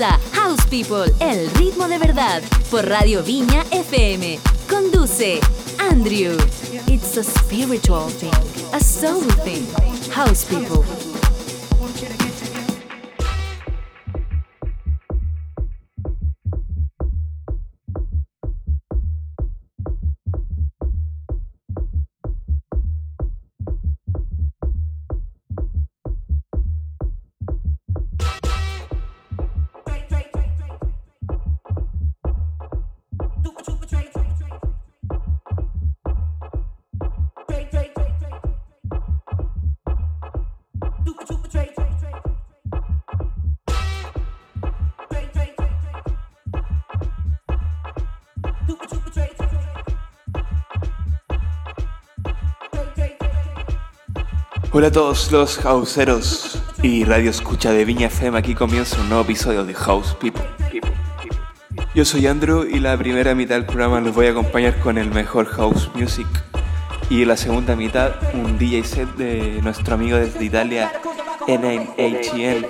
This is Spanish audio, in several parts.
House People, el ritmo de verdad, por Radio Viña FM. Conduce Andrew. It's a spiritual thing, a soul thing. House People. Hola a todos los houseeros y radio escucha de Viña FM. Aquí comienza un nuevo episodio de House People. Yo soy Andrew y la primera mitad del programa los voy a acompañar con el mejor house music. Y la segunda mitad, un DJ set de nuestro amigo desde Italia, NHN.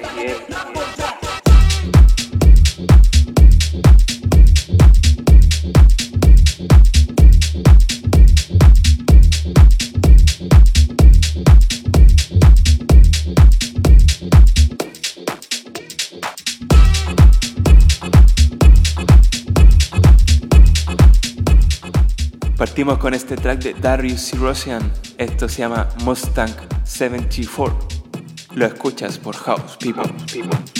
Partimos con este track de Darius Sirosian. Esto se llama Mustang 74. Lo escuchas por House People.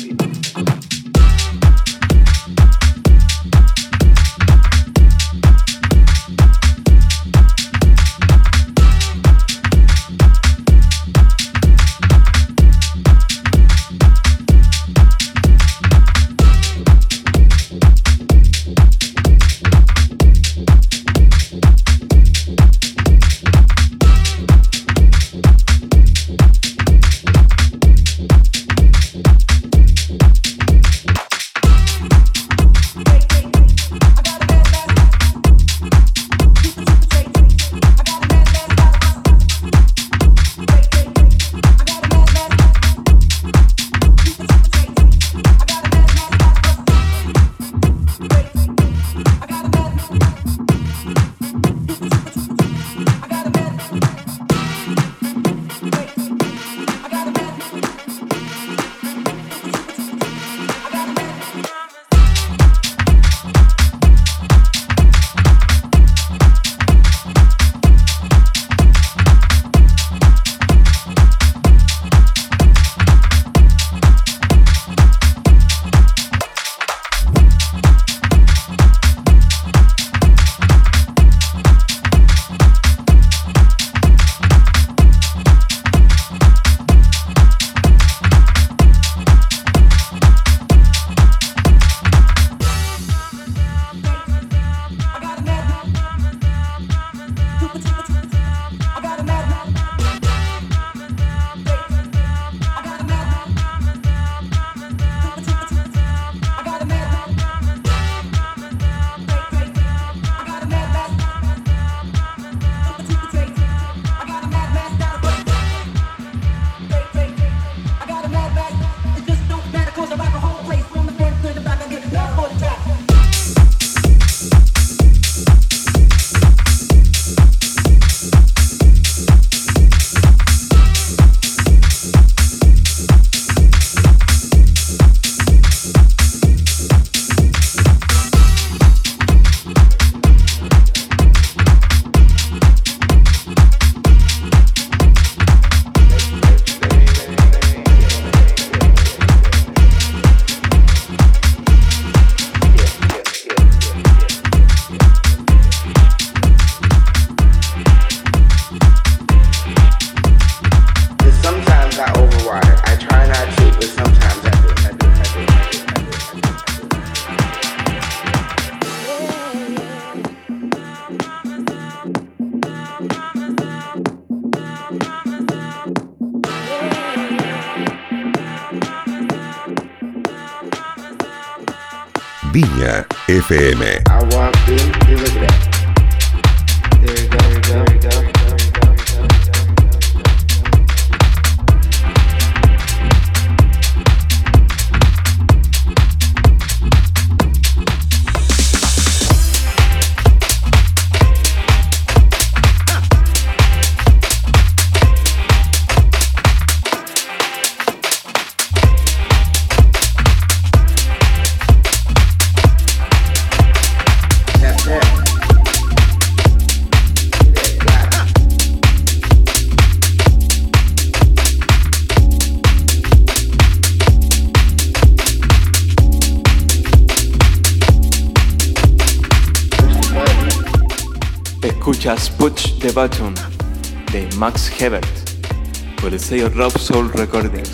FM. Soul Recordings.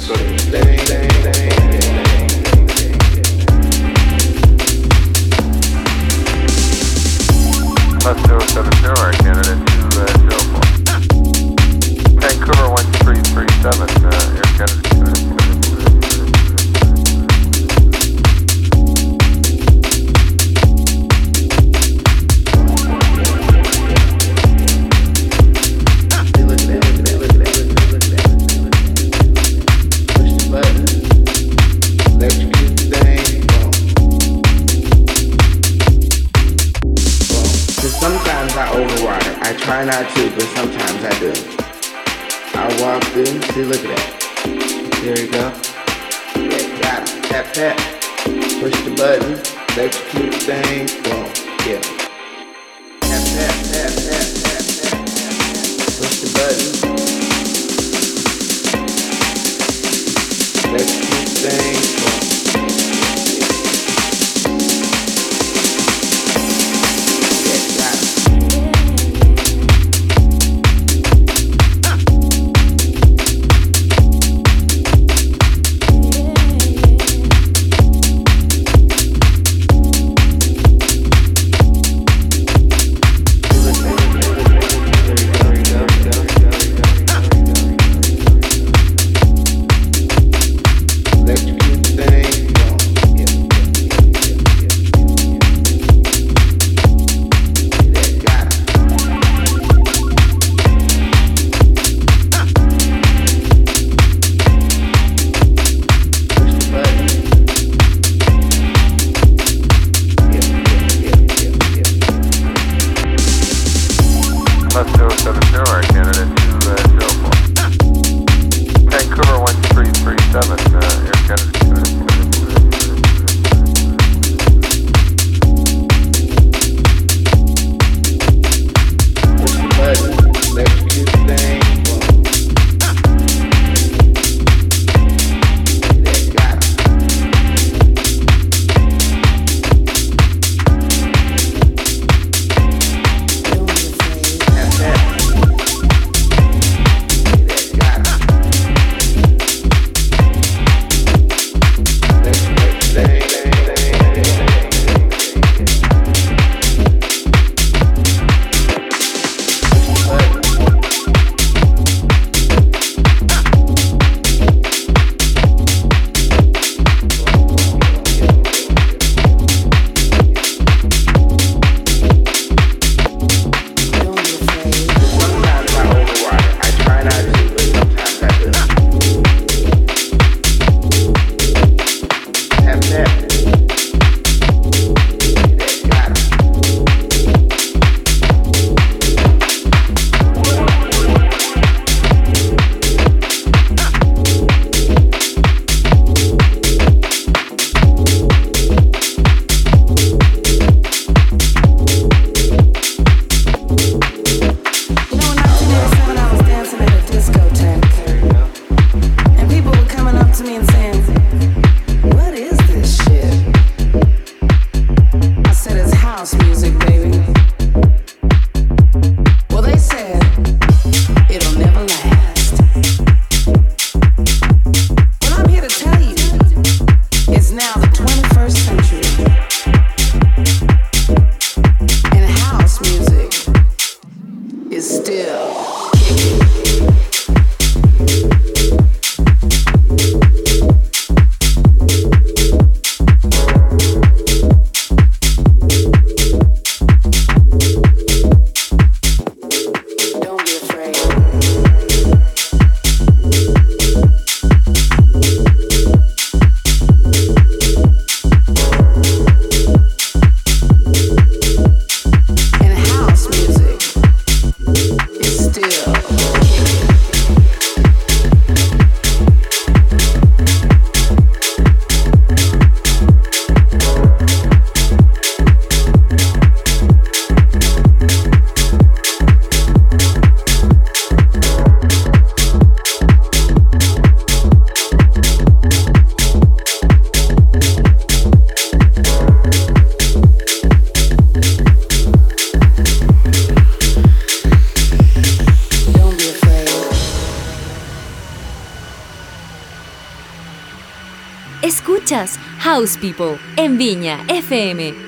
People en Viña FM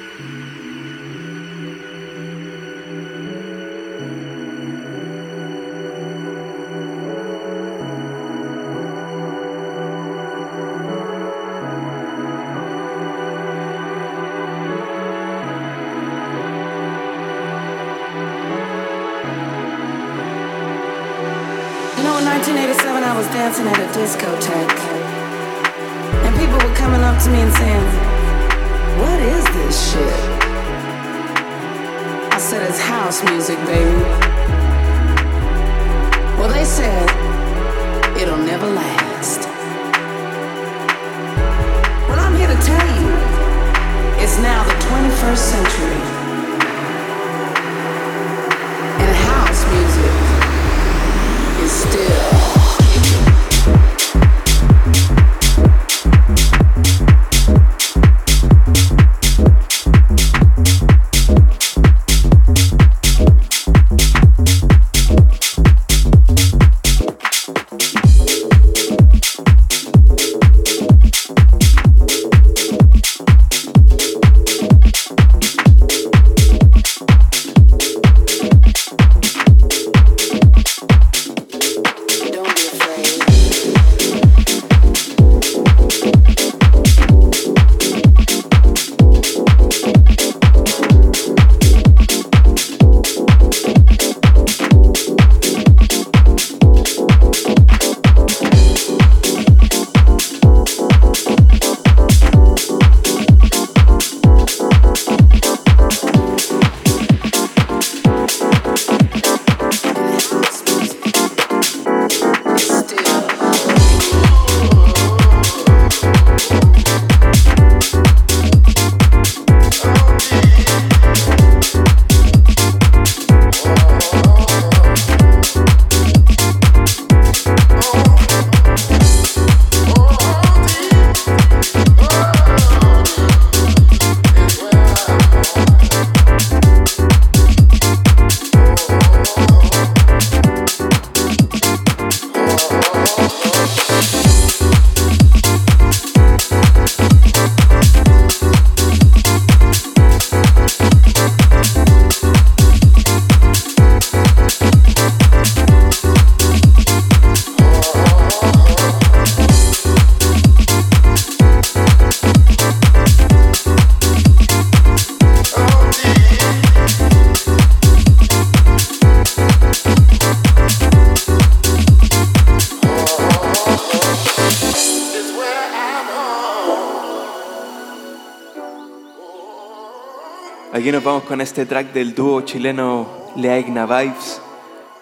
Aquí nos vamos con este track del dúo chileno Leaigna Vibes,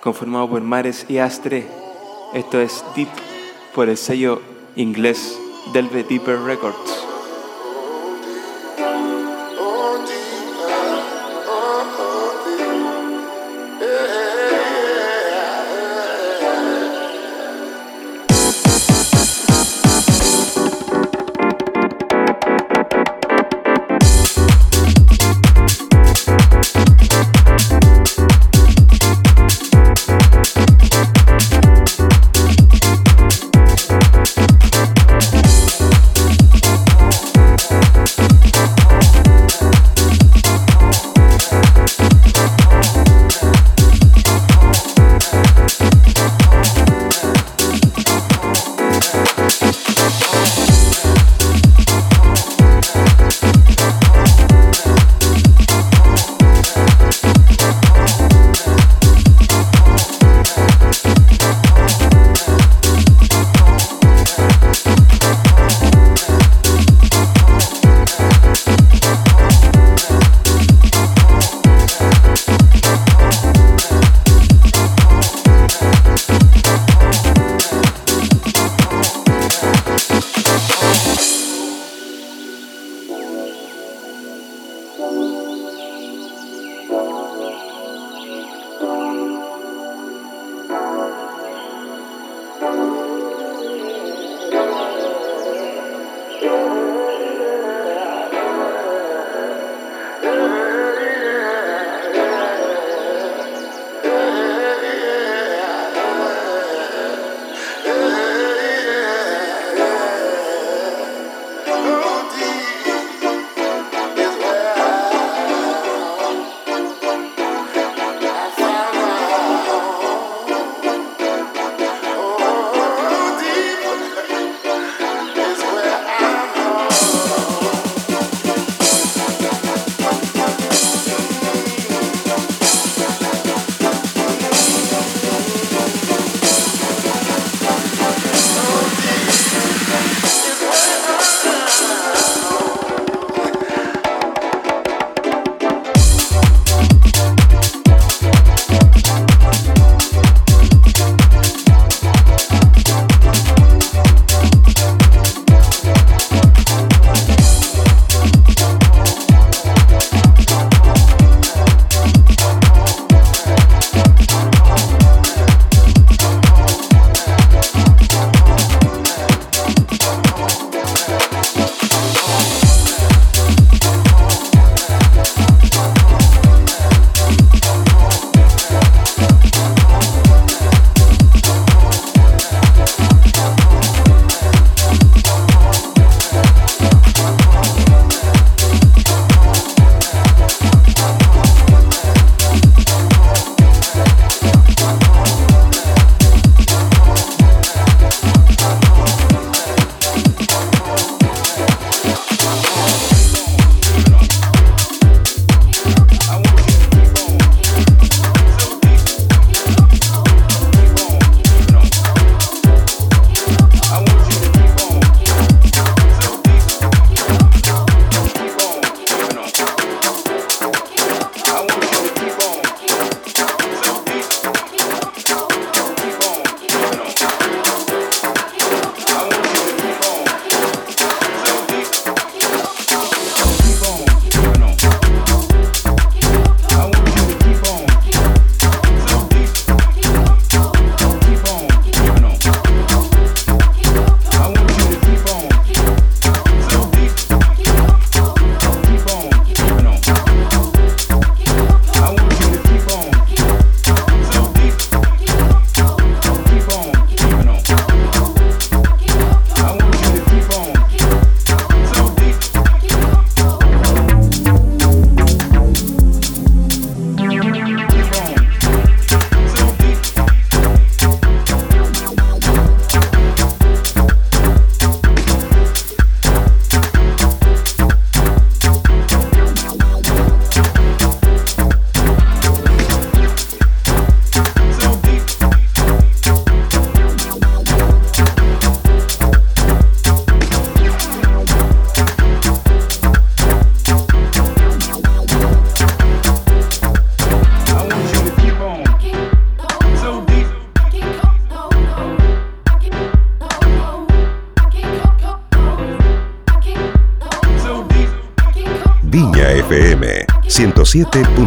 conformado por Mares y Astre. Esto es Deep por el sello inglés Delve Deeper Records. 7.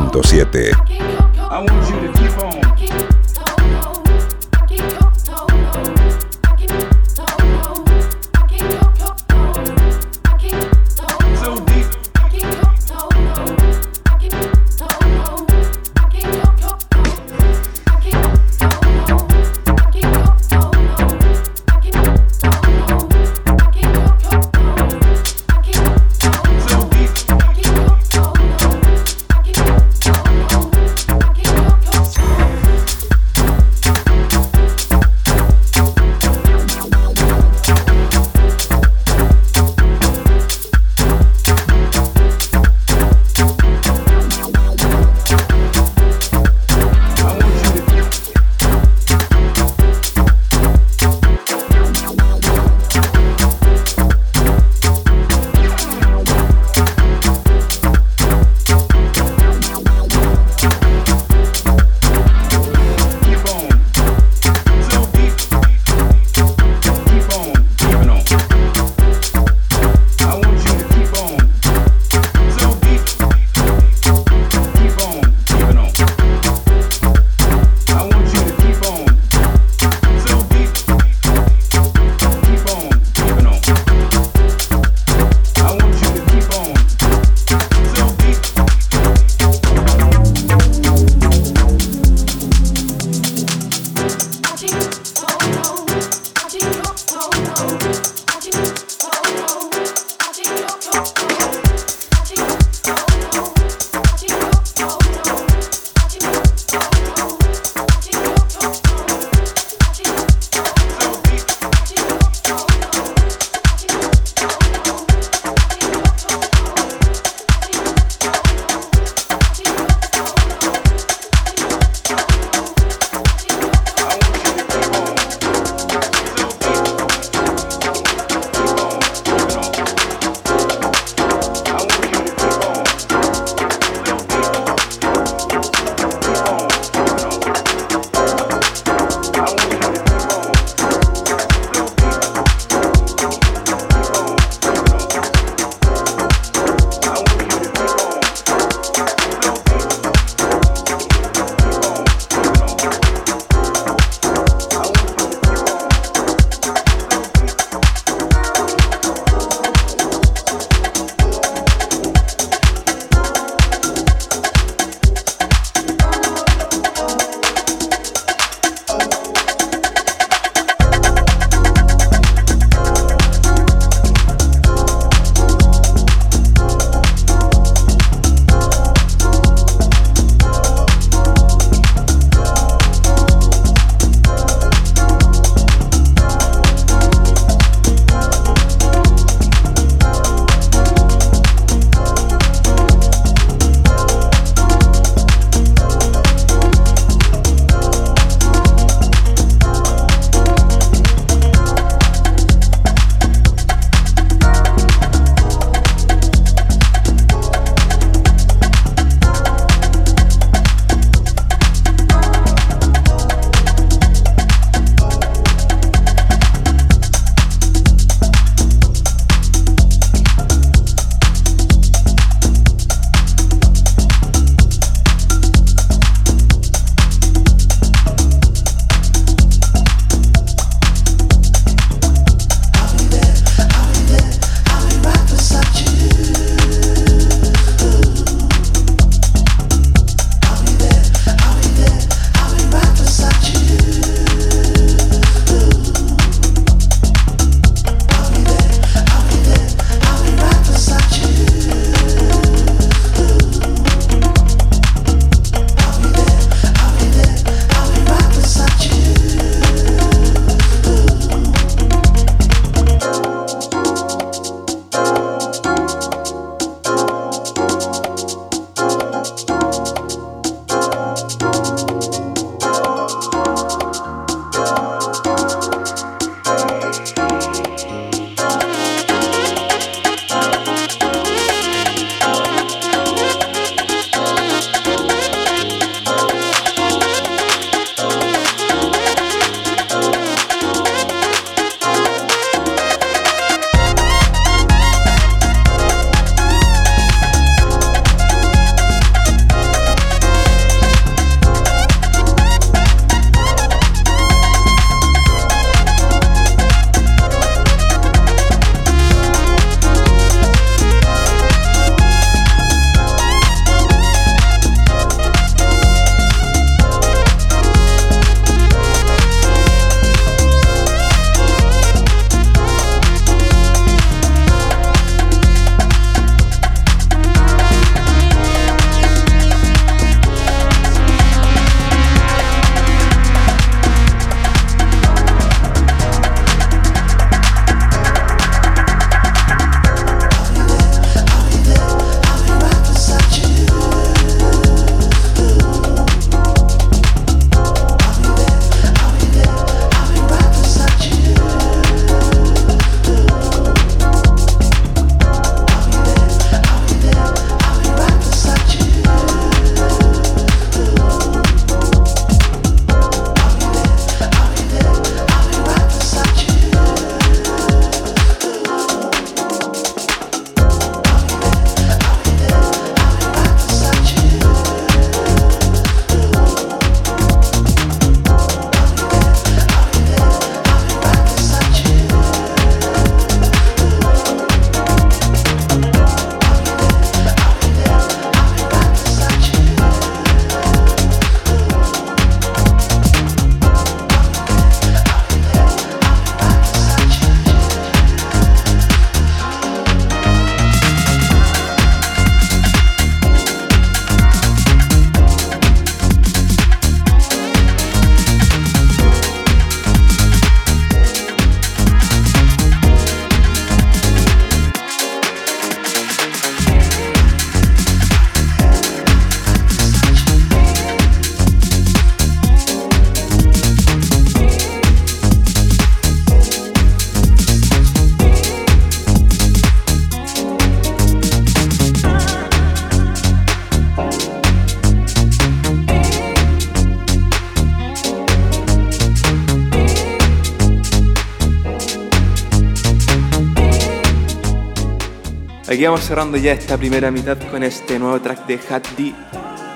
Aquí vamos cerrando ya esta primera mitad con este nuevo track de Hat D.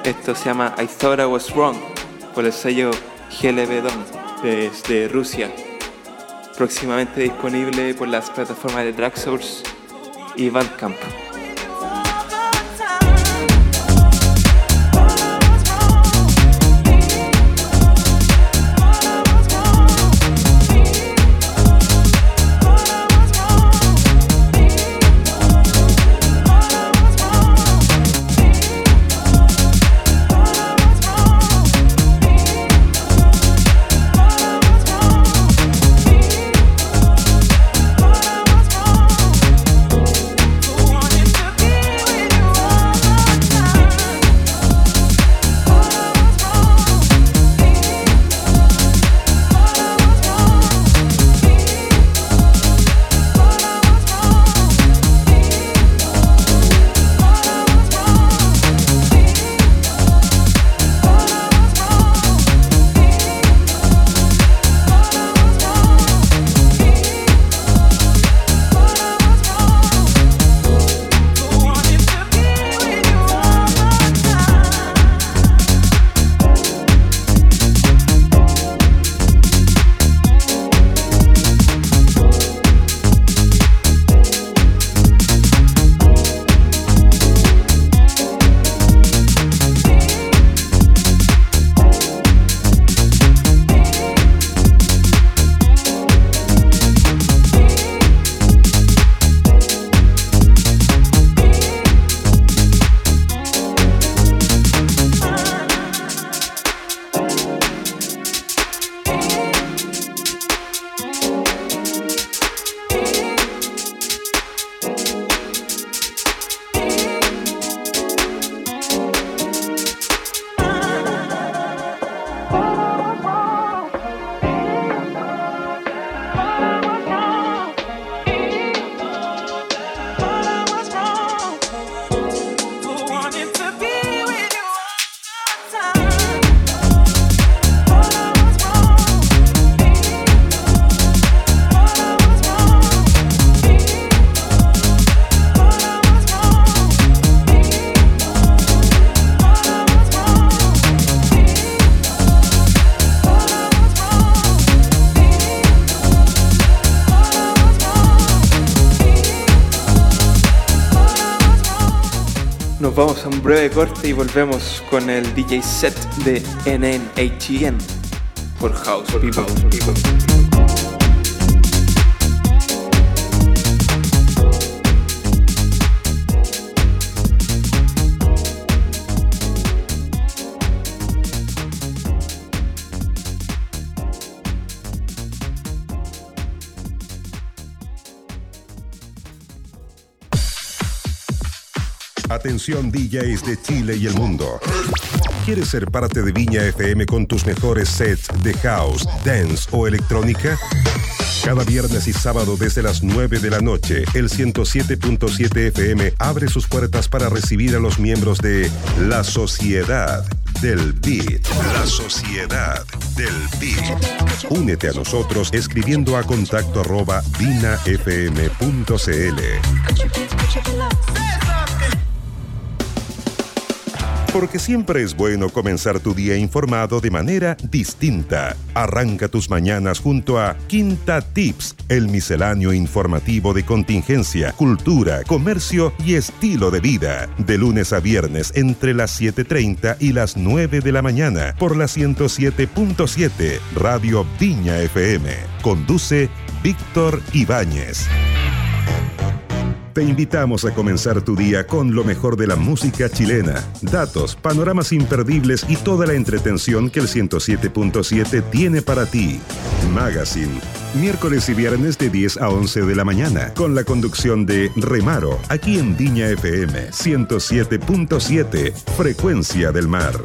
Esto se llama I Thought I Was Wrong por el sello GLB Dom desde Rusia. Próximamente disponible por las plataformas de Tracksource y Bandcamp. Y volvemos con el DJ set de NNHN por House People. DJs de Chile y el mundo. ¿Quieres ser parte de Viña FM con tus mejores sets de house, dance o electrónica? Cada viernes y sábado desde las 9 de la noche, el 107.7 FM abre sus puertas para recibir a los miembros de La Sociedad del Beat. La Sociedad del Beat. Únete a nosotros escribiendo a contacto arroba vinafm.cl. Porque siempre es bueno comenzar tu día informado de manera distinta. Arranca tus mañanas junto a Quinta Tips, el misceláneo informativo de contingencia, cultura, comercio y estilo de vida. De lunes a viernes entre las 7.30 y las 9 de la mañana por la 107.7 Radio Viña FM. Conduce Víctor Ibáñez. Te invitamos a comenzar tu día con lo mejor de la música chilena, datos, panoramas imperdibles y toda la entretención que el 107.7 tiene para ti. Magazine, miércoles y viernes de 10 a 11 de la mañana, con la conducción de Remaro, aquí en Viña FM 107.7, Frecuencia del Mar.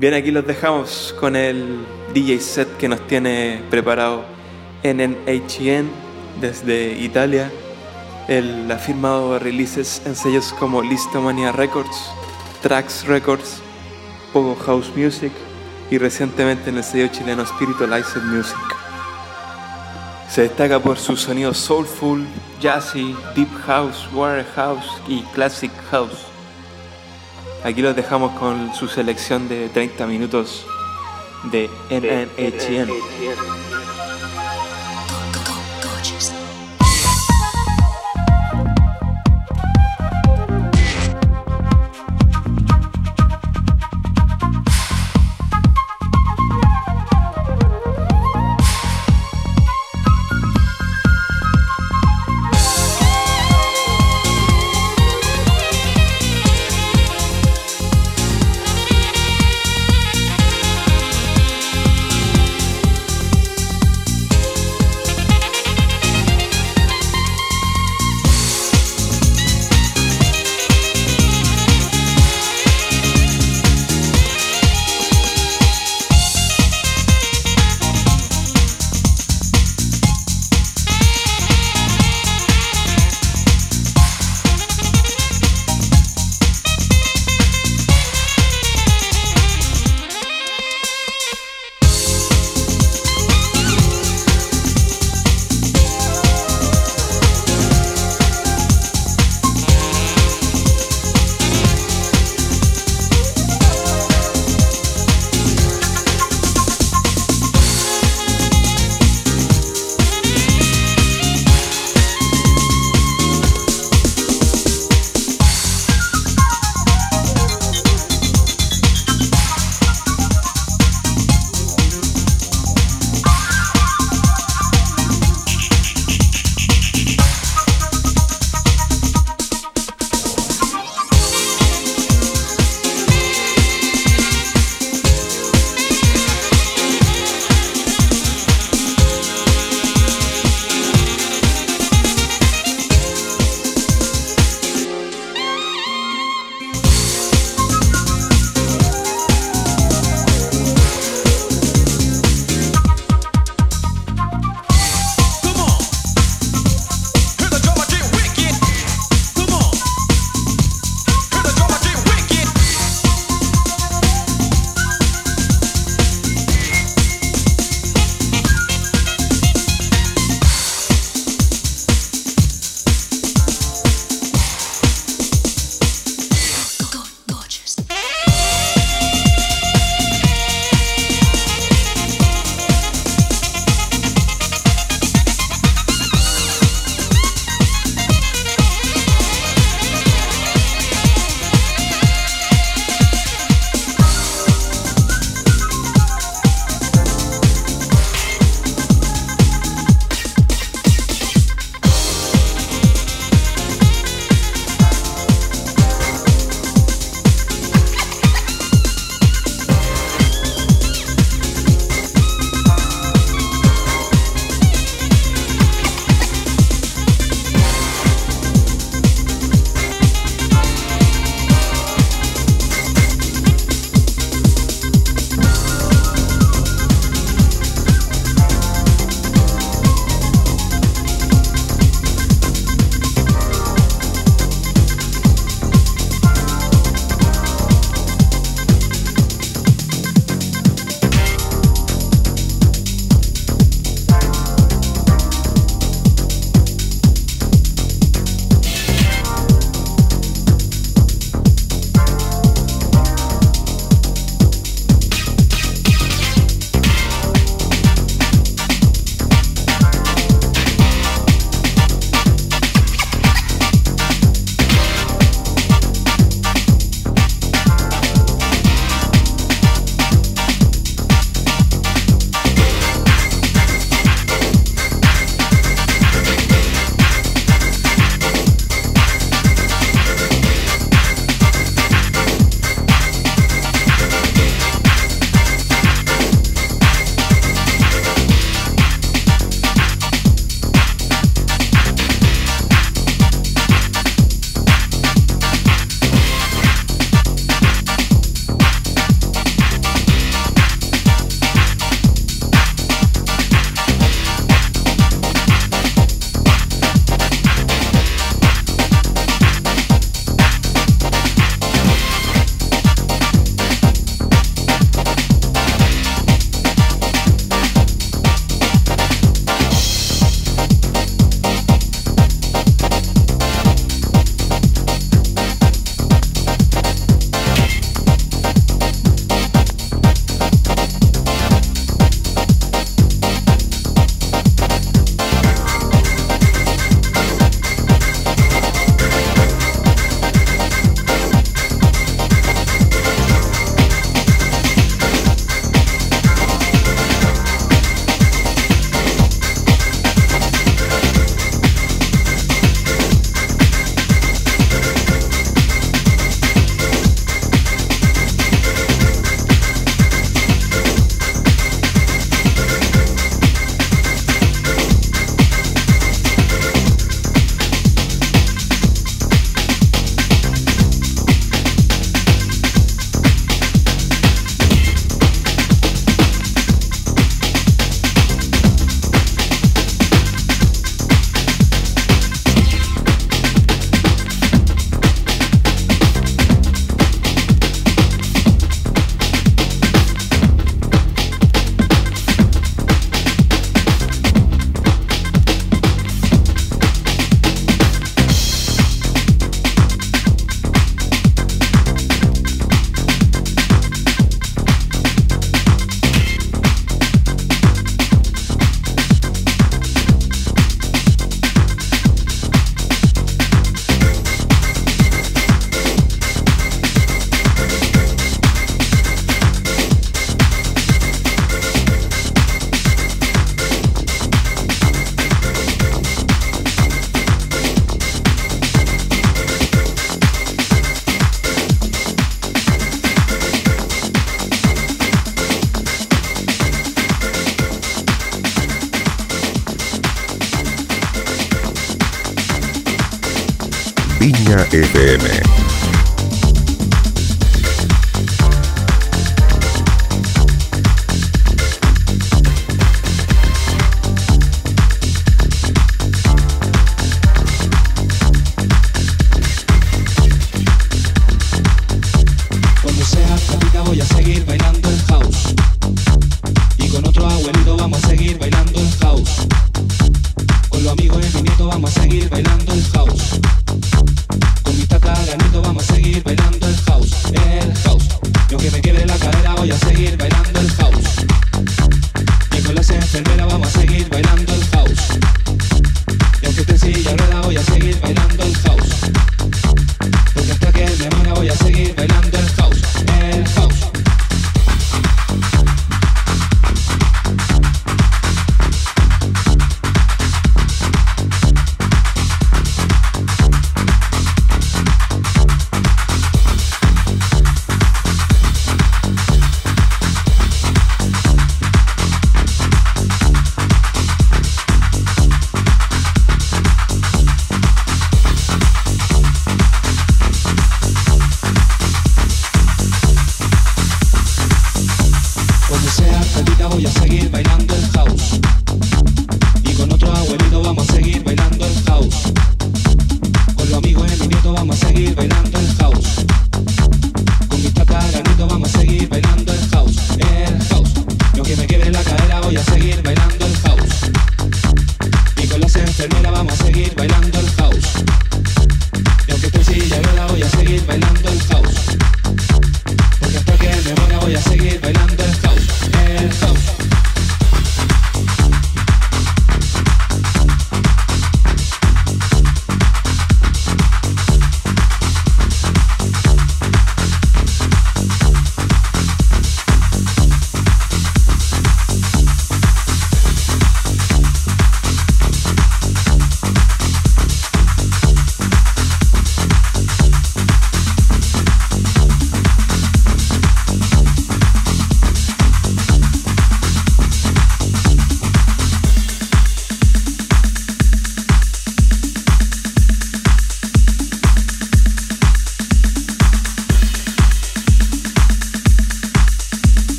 Bien, aquí los dejamos con el DJ set que nos tiene preparado NNHN desde Italia. Él ha firmado releases en sellos como Listomania Records, Trax Records, Pogo House Music y recientemente en el sello chileno Spiritualized Music. Se destaca por su sonido soulful, jazzy, deep house, warehouse y classic house. Aquí los dejamos con su selección de 30 minutos de NNHN. FM.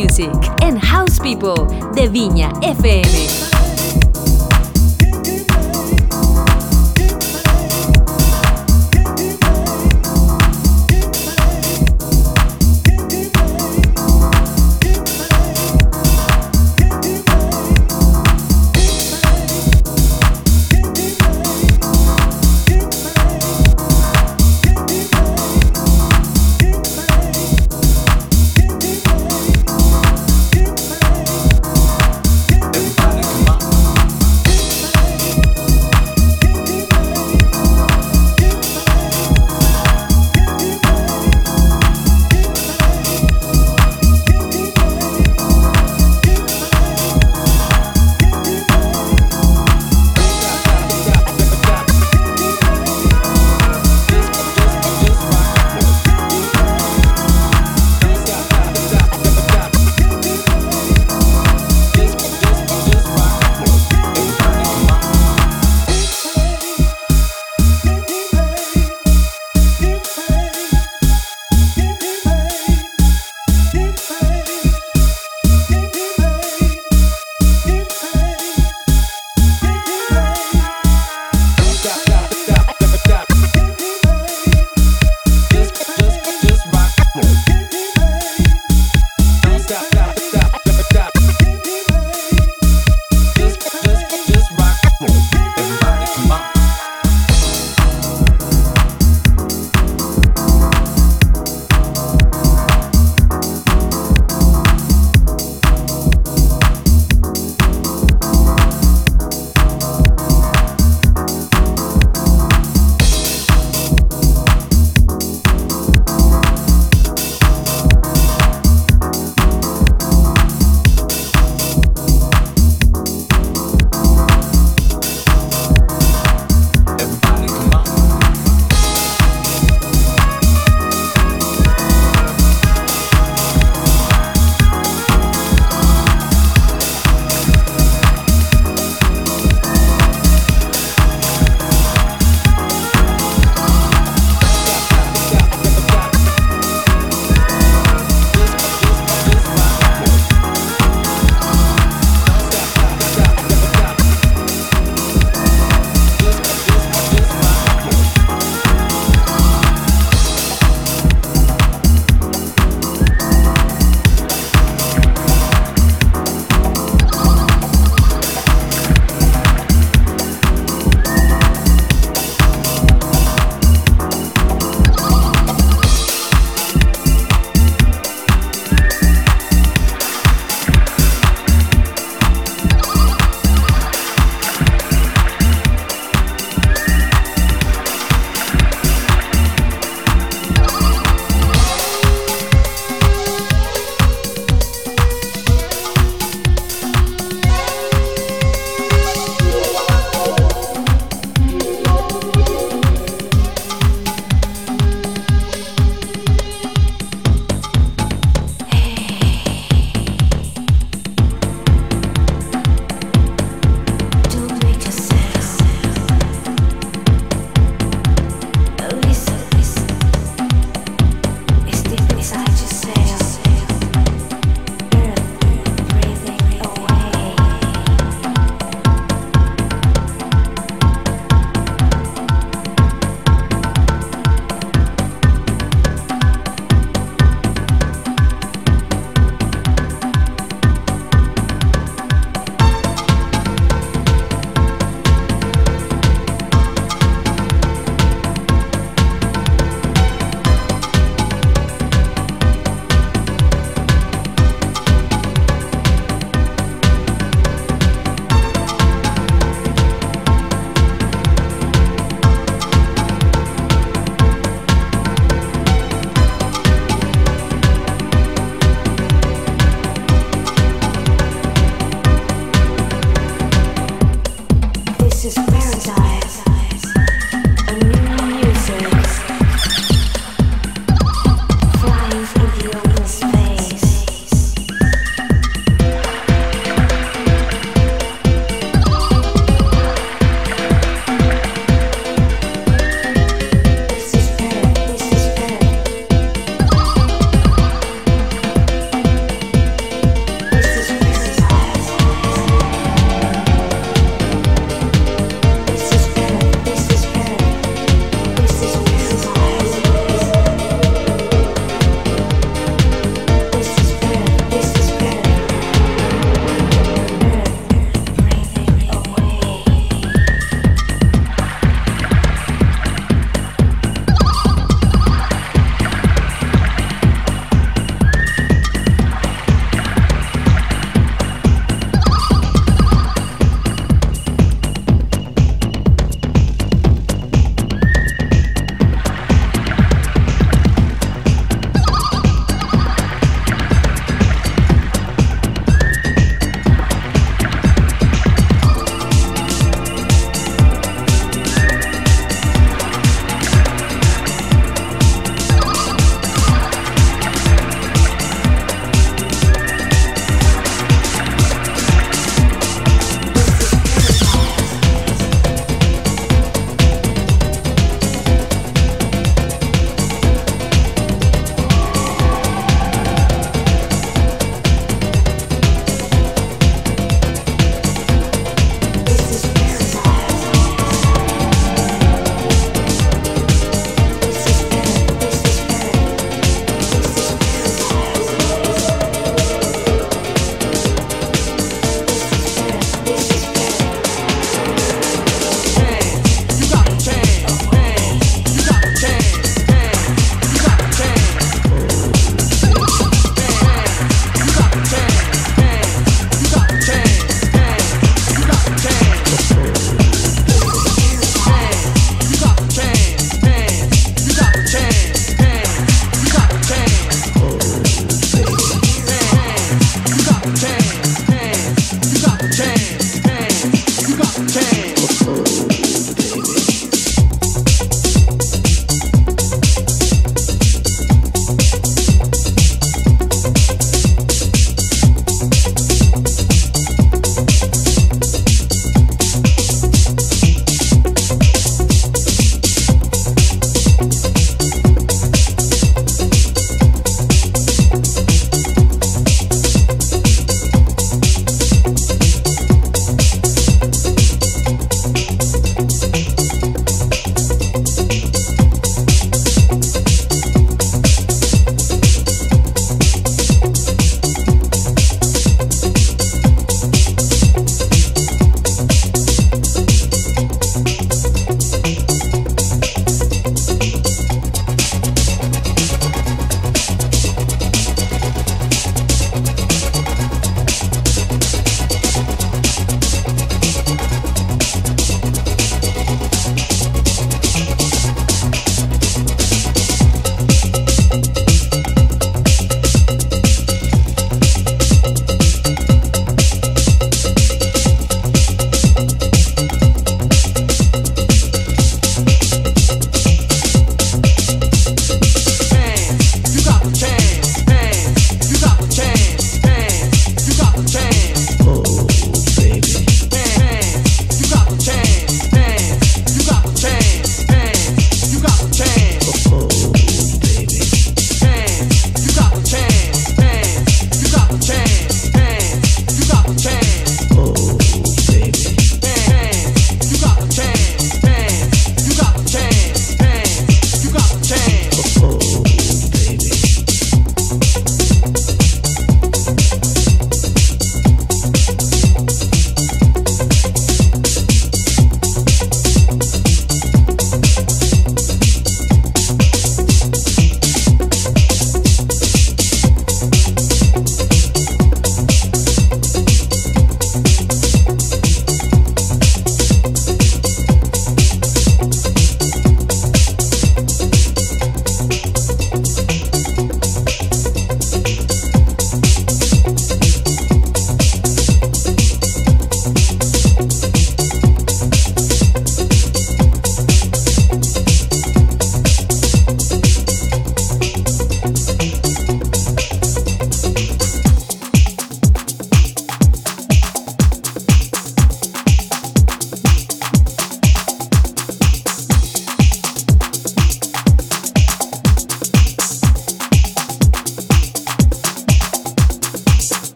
Music and house people de Viña FM.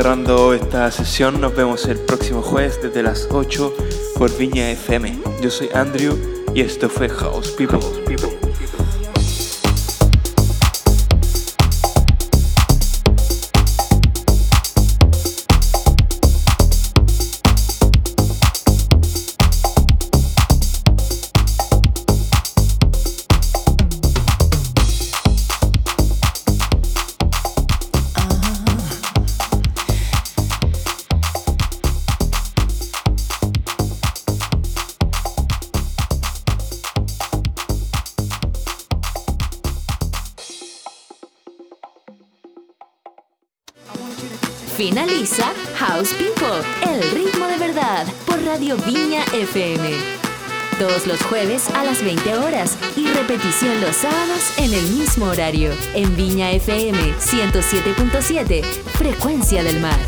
Cerrando esta sesión. Nos vemos el próximo jueves desde las 8 por Viña FM. Yo soy Andrew y esto fue House People. Finaliza los sábados en el mismo horario, en Viña FM 107.7, Frecuencia del Mar.